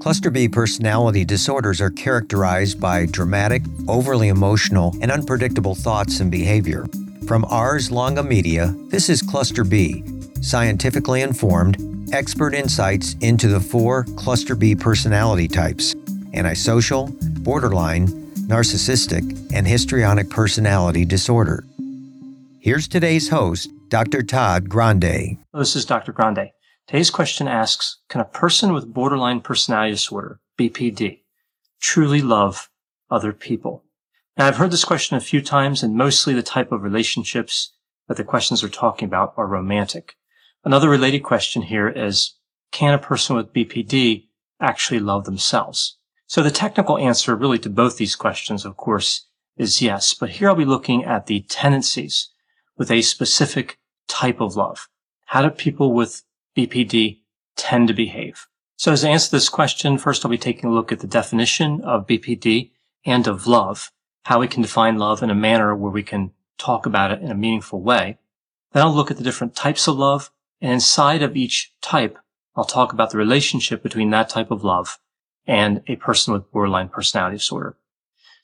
Cluster B personality disorders are characterized by dramatic, overly emotional, and unpredictable thoughts and behavior. From Ars Longa Media, this is Cluster B, scientifically informed, expert insights into the four Cluster B personality types antisocial, borderline, narcissistic, and histrionic personality disorder. Here's today's host, Dr. Todd Grande. This is Dr. Grande. Today's question asks, can a person with borderline personality disorder, BPD, truly love other people? Now, I've heard this question a few times and mostly the type of relationships that the questions are talking about are romantic. Another related question here is, can a person with BPD actually love themselves? So the technical answer really to both these questions, of course, is yes. But here I'll be looking at the tendencies with a specific type of love. How do people with BPD tend to behave? So as I answer this question, first I'll be taking a look at the definition of BPD and of love, how we can define love in a manner where we can talk about it in a meaningful way. Then I'll look at the different types of love, and inside of each type, I'll talk about the relationship between that type of love and a person with borderline personality disorder.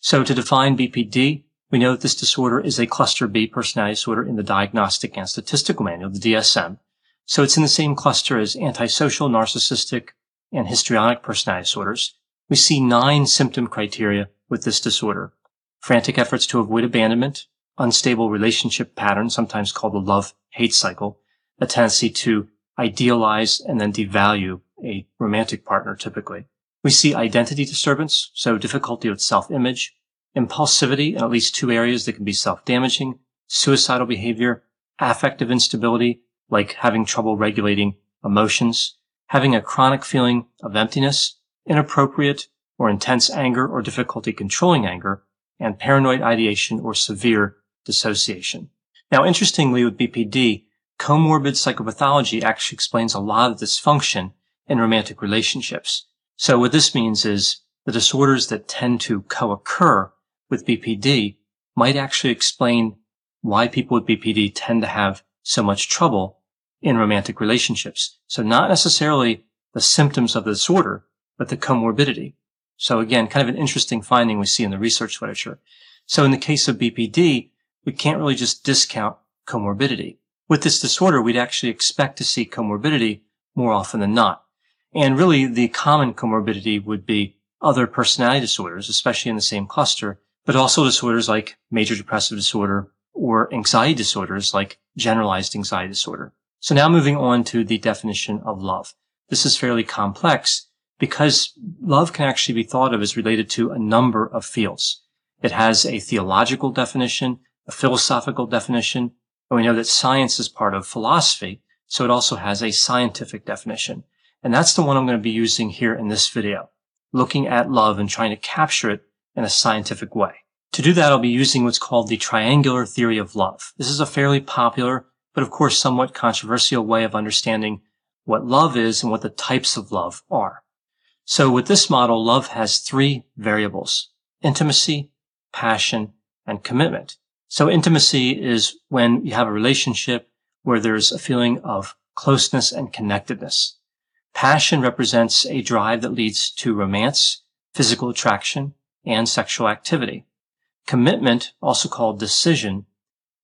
So to define BPD, we know that this disorder is a cluster B personality disorder in the Diagnostic and Statistical Manual, the DSM. So it's in the same cluster as antisocial, narcissistic, and histrionic personality disorders. We see nine symptom criteria with this disorder. Frantic efforts to avoid abandonment, unstable relationship patterns, sometimes called the love-hate cycle, a tendency to idealize and then devalue a romantic partner typically. We see identity disturbance, so difficulty with self-image, impulsivity in at least two areas that can be self-damaging, suicidal behavior, affective instability, like having trouble regulating emotions, having a chronic feeling of emptiness, inappropriate or intense anger or difficulty controlling anger, and paranoid ideation or severe dissociation. Now, interestingly, with BPD, comorbid psychopathology actually explains a lot of dysfunction in romantic relationships. So what this means is the disorders that tend to co-occur with BPD might actually explain why people with BPD tend to have so much trouble in romantic relationships. So not necessarily the symptoms of the disorder, but the comorbidity. So again, kind of an interesting finding we see in the research literature. So in the case of BPD, we can't really just discount comorbidity. With this disorder, we'd actually expect to see comorbidity more often than not. And really the common comorbidity would be other personality disorders, especially in the same cluster, but also disorders like major depressive disorder or anxiety disorders like generalized anxiety disorder. So now moving on to the definition of love. This is fairly complex because love can actually be thought of as related to a number of fields. It has a theological definition, a philosophical definition, and we know that science is part of philosophy, so it also has a scientific definition. And that's the one I'm going to be using here in this video, looking at love and trying to capture it in a scientific way. To do that, I'll be using what's called the triangular theory of love. This is a fairly popular, but of course somewhat controversial way of understanding what love is and what the types of love are. So with this model, love has three variables, intimacy, passion, and commitment. So intimacy is when you have a relationship where there's a feeling of closeness and connectedness. Passion represents a drive that leads to romance, physical attraction, and sexual activity. Commitment, also called decision,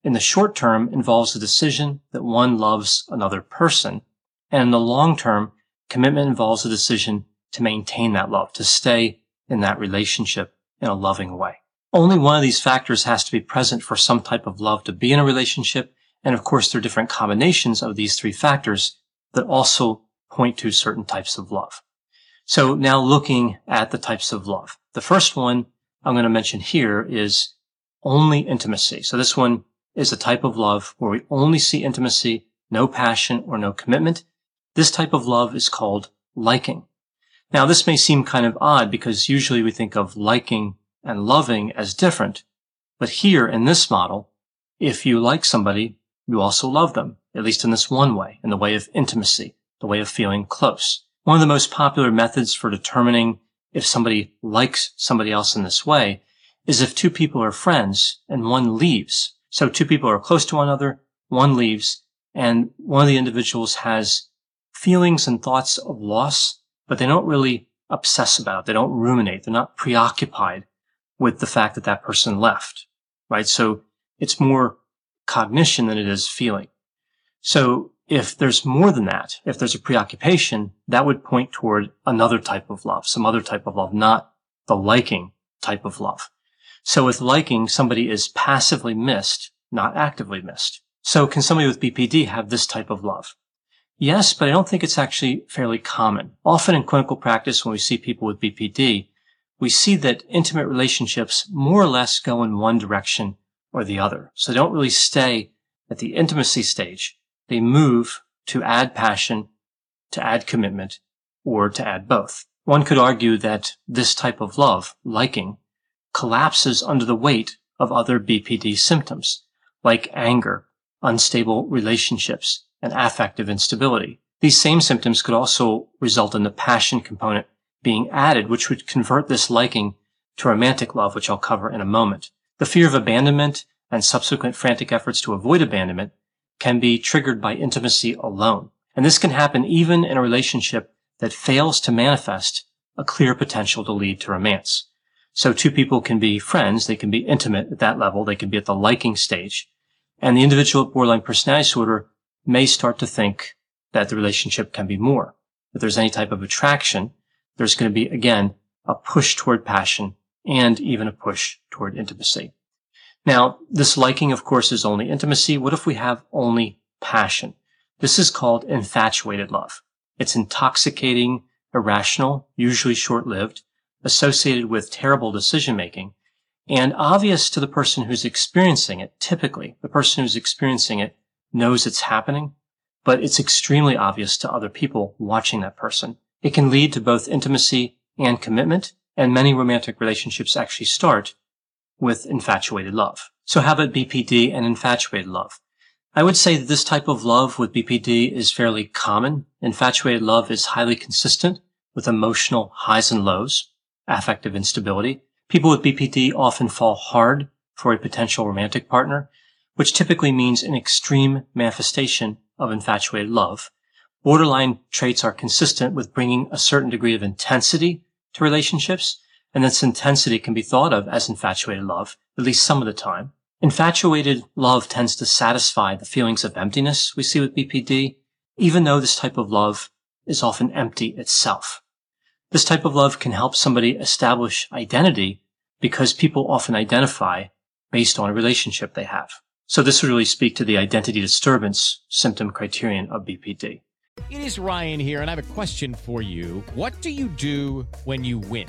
in the short term involves the decision that one loves another person. And in the long term, commitment involves the decision to maintain that love, to stay in that relationship in a loving way. Only one of these factors has to be present for some type of love to be in a relationship. And of course, there are different combinations of these three factors that also point to certain types of love. So now looking at the types of love. The first one I'm going to mention here is only intimacy. So this one is a type of love where we only see intimacy, no passion or no commitment. This type of love is called liking. Now this may seem kind of odd because usually we think of liking and loving as different. But here in this model, if you like somebody, you also love them, at least in this one way, in the way of intimacy, the way of feeling close. One of the most popular methods for determining if somebody likes somebody else in this way is if two people are friends and one leaves. So two people are close to one another, one leaves, and one of the individuals has feelings and thoughts of loss, but they don't really obsess about. it. They don't ruminate. They're not preoccupied with the fact that that person left, right? So it's more cognition than it is feeling. So if there's more than that, if there's a preoccupation, that would point toward another type of love, some other type of love, not the liking type of love. So with liking, somebody is passively missed, not actively missed. So can somebody with BPD have this type of love? Yes, but I don't think it's actually fairly common. Often in clinical practice, when we see people with BPD, we see that intimate relationships more or less go in one direction or the other. So they don't really stay at the intimacy stage. They move to add passion, to add commitment, or to add both. One could argue that this type of love, liking, collapses under the weight of other BPD symptoms, like anger, unstable relationships, and affective instability. These same symptoms could also result in the passion component being added, which would convert this liking to romantic love, which I'll cover in a moment. The fear of abandonment and subsequent frantic efforts to avoid abandonment can be triggered by intimacy alone. And this can happen even in a relationship that fails to manifest a clear potential to lead to romance. So two people can be friends. They can be intimate at that level. They can be at the liking stage. And the individual with borderline personality disorder may start to think that the relationship can be more. If there's any type of attraction, there's going to be, again, a push toward passion and even a push toward intimacy. Now, this liking, of course, is only intimacy. What if we have only passion? This is called infatuated love. It's intoxicating, irrational, usually short-lived, associated with terrible decision making, and obvious to the person who's experiencing it. Typically, the person who's experiencing it knows it's happening, but it's extremely obvious to other people watching that person. It can lead to both intimacy and commitment, and many romantic relationships actually start with infatuated love. So how about BPD and infatuated love? I would say that this type of love with BPD is fairly common. Infatuated love is highly consistent with emotional highs and lows, affective instability. People with BPD often fall hard for a potential romantic partner which typically means an extreme manifestation of infatuated love. Borderline traits are consistent with bringing a certain degree of intensity to relationships, and this intensity can be thought of as infatuated love, at least some of the time. Infatuated love tends to satisfy the feelings of emptiness we see with BPD, even though this type of love is often empty itself. This type of love can help somebody establish identity because people often identify based on a relationship they have. So this would really speak to the identity disturbance symptom criterion of BPD. It is Ryan here, and I have a question for you. What do you do when you win?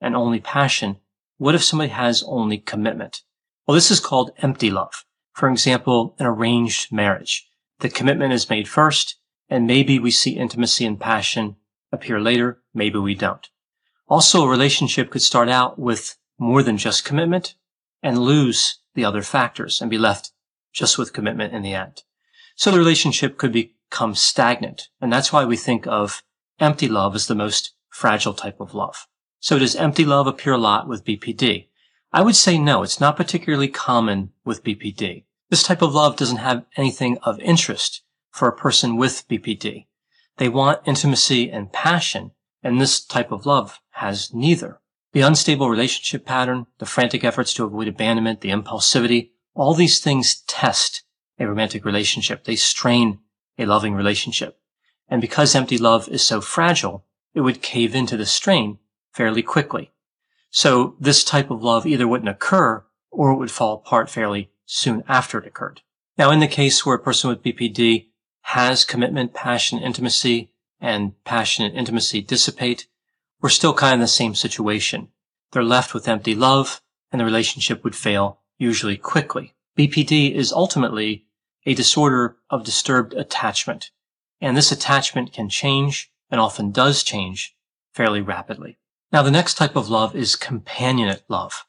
and only passion, what if somebody has only commitment? Well, this is called empty love. For example, an arranged marriage. The commitment is made first, and maybe we see intimacy and passion appear later, maybe we don't. Also, a relationship could start out with more than just commitment and lose the other factors and be left just with commitment in the end. So the relationship could become stagnant. And that's why we think of empty love as the most fragile type of love. So does empty love appear a lot with BPD? I would say no, it's not particularly common with BPD. This type of love doesn't have anything of interest for a person with BPD. They want intimacy and passion, and this type of love has neither. The unstable relationship pattern, the frantic efforts to avoid abandonment, the impulsivity, all these things test a romantic relationship. They strain a loving relationship. And because empty love is so fragile, it would cave into the strain fairly quickly. So this type of love either wouldn't occur or it would fall apart fairly soon after it occurred. Now, in the case where a person with BPD has commitment, passion, intimacy, and passion and intimacy dissipate, we're still kind of in the same situation. They're left with empty love and the relationship would fail usually quickly. BPD is ultimately a disorder of disturbed attachment. And this attachment can change and often does change fairly rapidly. Now, the next type of love is companionate love.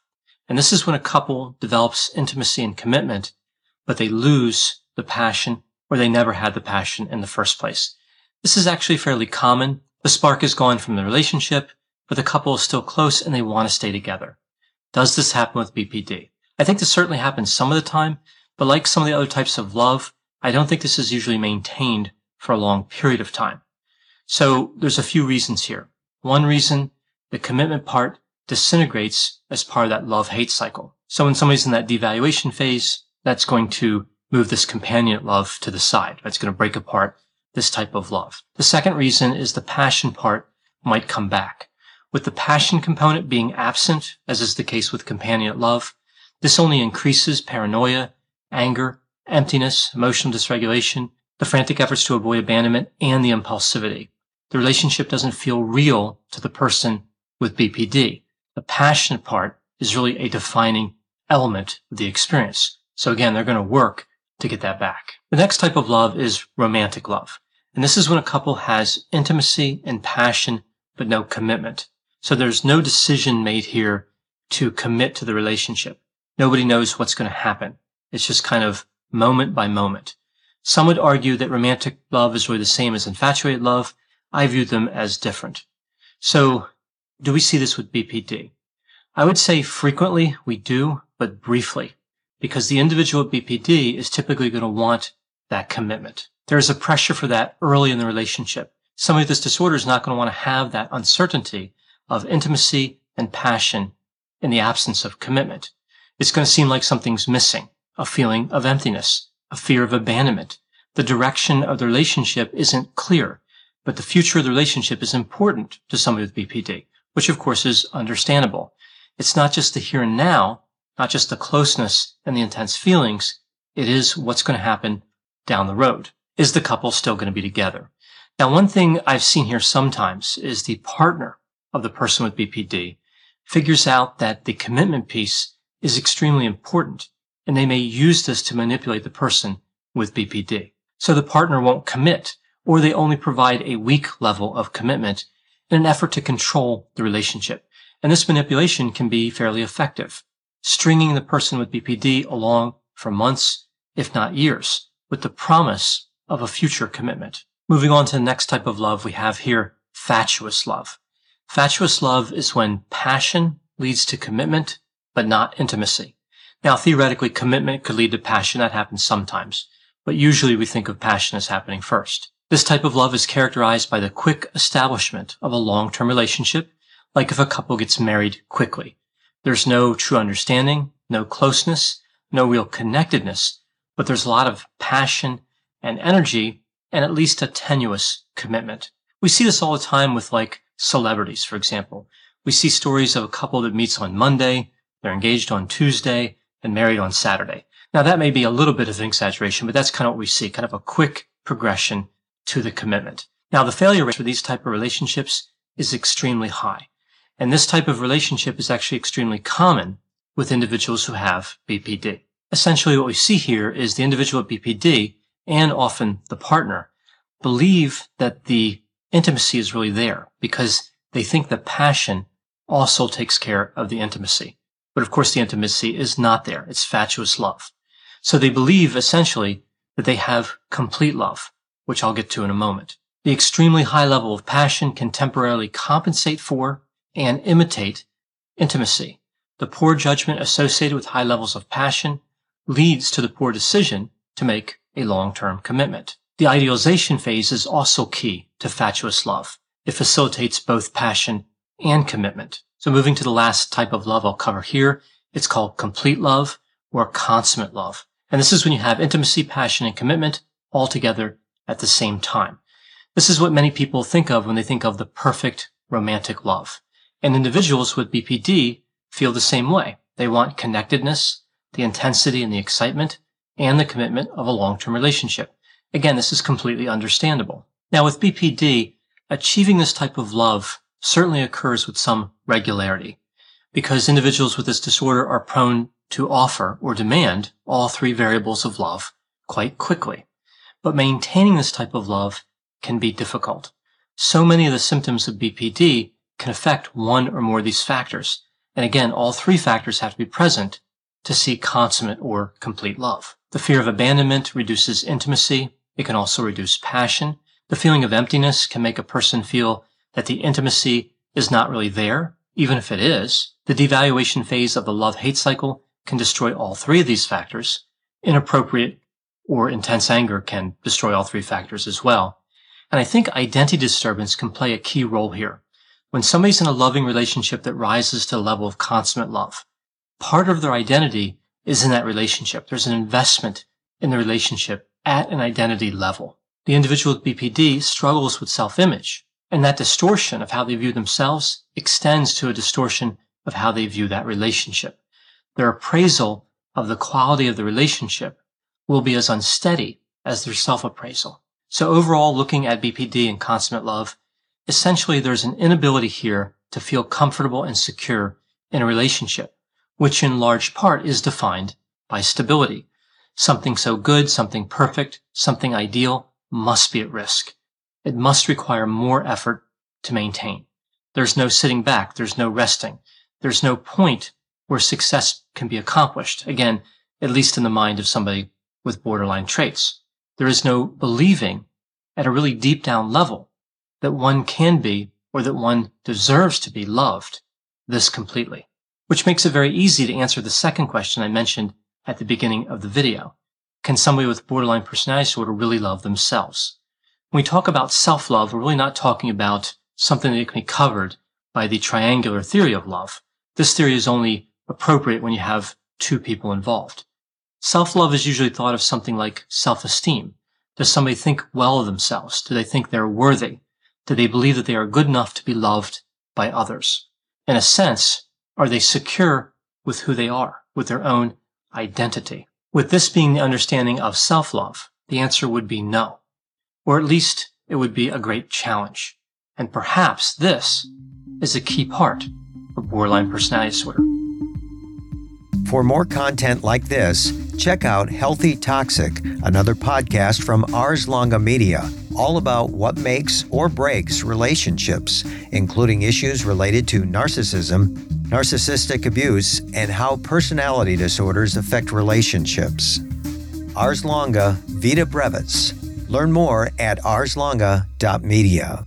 And this is when a couple develops intimacy and commitment, but they lose the passion or they never had the passion in the first place. This is actually fairly common. The spark is gone from the relationship, but the couple is still close and they want to stay together. Does this happen with BPD? I think this certainly happens some of the time, but like some of the other types of love, I don't think this is usually maintained for a long period of time. So there's a few reasons here. One reason, the commitment part disintegrates as part of that love-hate cycle. So when somebody's in that devaluation phase, that's going to move this companion love to the side. That's going to break apart this type of love. The second reason is the passion part might come back. With the passion component being absent, as is the case with companion love, this only increases paranoia, anger, emptiness, emotional dysregulation, the frantic efforts to avoid abandonment, and the impulsivity. The relationship doesn't feel real to the person with BPD. The passionate part is really a defining element of the experience. So again, they're going to work to get that back. The next type of love is romantic love. And this is when a couple has intimacy and passion, but no commitment. So there's no decision made here to commit to the relationship. Nobody knows what's going to happen. It's just kind of moment by moment. Some would argue that romantic love is really the same as infatuated love. I view them as different. So do we see this with BPD? I would say frequently we do, but briefly, because the individual with BPD is typically going to want that commitment. There is a pressure for that early in the relationship. Somebody with this disorder is not going to want to have that uncertainty of intimacy and passion in the absence of commitment. It's going to seem like something's missing, a feeling of emptiness, a fear of abandonment. The direction of the relationship isn't clear, but the future of the relationship is important to somebody with BPD, which of course is understandable. It's not just the here and now, not just the closeness and the intense feelings. It is what's going to happen down the road. Is the couple still going to be together? Now, one thing I've seen here sometimes is the partner of the person with BPD figures out that the commitment piece is extremely important and they may use this to manipulate the person with BPD. So the partner won't commit or they only provide a weak level of commitment in an effort to control the relationship. And this manipulation can be fairly effective, stringing the person with BPD along for months, if not years, with the promise of a future commitment. Moving on to the next type of love we have here, fatuous love. Fatuous love is when passion leads to commitment, but not intimacy. Now, theoretically, commitment could lead to passion. That happens sometimes, but usually we think of passion as happening first. This type of love is characterized by the quick establishment of a long-term relationship, like if a couple gets married quickly. There's no true understanding, no closeness, no real connectedness, but there's a lot of passion and energy and at least a tenuous commitment. We see this all the time with like celebrities, for example. We see stories of a couple that meets on Monday, they're engaged on Tuesday, and married on Saturday. Now that may be a little bit of an exaggeration, but that's kind of what we see, kind of a quick progression to the commitment. Now the failure rate for these type of relationships is extremely high. And this type of relationship is actually extremely common with individuals who have BPD. Essentially what we see here is the individual with BPD and often the partner believe that the intimacy is really there because they think the passion also takes care of the intimacy. But of course, the intimacy is not there. It's fatuous love. So they believe essentially that they have complete love, which I'll get to in a moment. The extremely high level of passion can temporarily compensate for and imitate intimacy. The poor judgment associated with high levels of passion leads to the poor decision to make a long-term commitment. The idealization phase is also key to fatuous love. It facilitates both passion and commitment. So moving to the last type of love I'll cover here, it's called complete love or consummate love. And this is when you have intimacy, passion, and commitment all together at the same time. This is what many people think of when they think of the perfect romantic love. And individuals with BPD feel the same way. They want connectedness, the intensity and the excitement, and the commitment of a long-term relationship. Again, this is completely understandable. Now with BPD, achieving this type of love certainly occurs with some regularity because individuals with this disorder are prone to offer or demand all three variables of love quite quickly. But maintaining this type of love can be difficult. So many of the symptoms of BPD can affect one or more of these factors. And again, all three factors have to be present to see consummate or complete love. The fear of abandonment reduces intimacy. It can also reduce passion. The feeling of emptiness can make a person feel that the intimacy is not really there, even if it is. The devaluation phase of the love-hate cycle can destroy all three of these factors. Inappropriate or intense anger can destroy all three factors as well. And I think identity disturbance can play a key role here. When somebody's in a loving relationship that rises to the level of consummate love, part of their identity is in that relationship. There's an investment in the relationship at an identity level. The individual with BPD struggles with self-image, and that distortion of how they view themselves extends to a distortion of how they view that relationship. Their appraisal of the quality of the relationship will be as unsteady as their self-appraisal. So overall, looking at BPD and consummate love, essentially there's an inability here to feel comfortable and secure in a relationship, which in large part is defined by stability. Something so good, something perfect, something ideal must be at risk. It must require more effort to maintain. There's no sitting back. There's no resting. There's no point where success can be accomplished. Again, at least in the mind of somebody with borderline traits. There is no believing at a really deep down level that one can be or that one deserves to be loved this completely, which makes it very easy to answer the second question I mentioned at the beginning of the video. Can somebody with borderline personality disorder really love themselves? When we talk about self-love, we're really not talking about something that can be covered by the triangular theory of love. This theory is only appropriate when you have two people involved. Self-love is usually thought of something like self-esteem. Does somebody think well of themselves? Do they think they're worthy? Do they believe that they are good enough to be loved by others? In a sense, are they secure with who they are, with their own identity? With this being the understanding of self-love, the answer would be no. Or at least it would be a great challenge. And perhaps this is a key part of borderline personality disorder. For more content like this, check out Healthy Toxic, another podcast from Ars Longa Media, all about what makes or breaks relationships, including issues related to narcissism, narcissistic abuse, and how personality disorders affect relationships. Ars Longa Vita Brevis. Learn more at arslonga.media.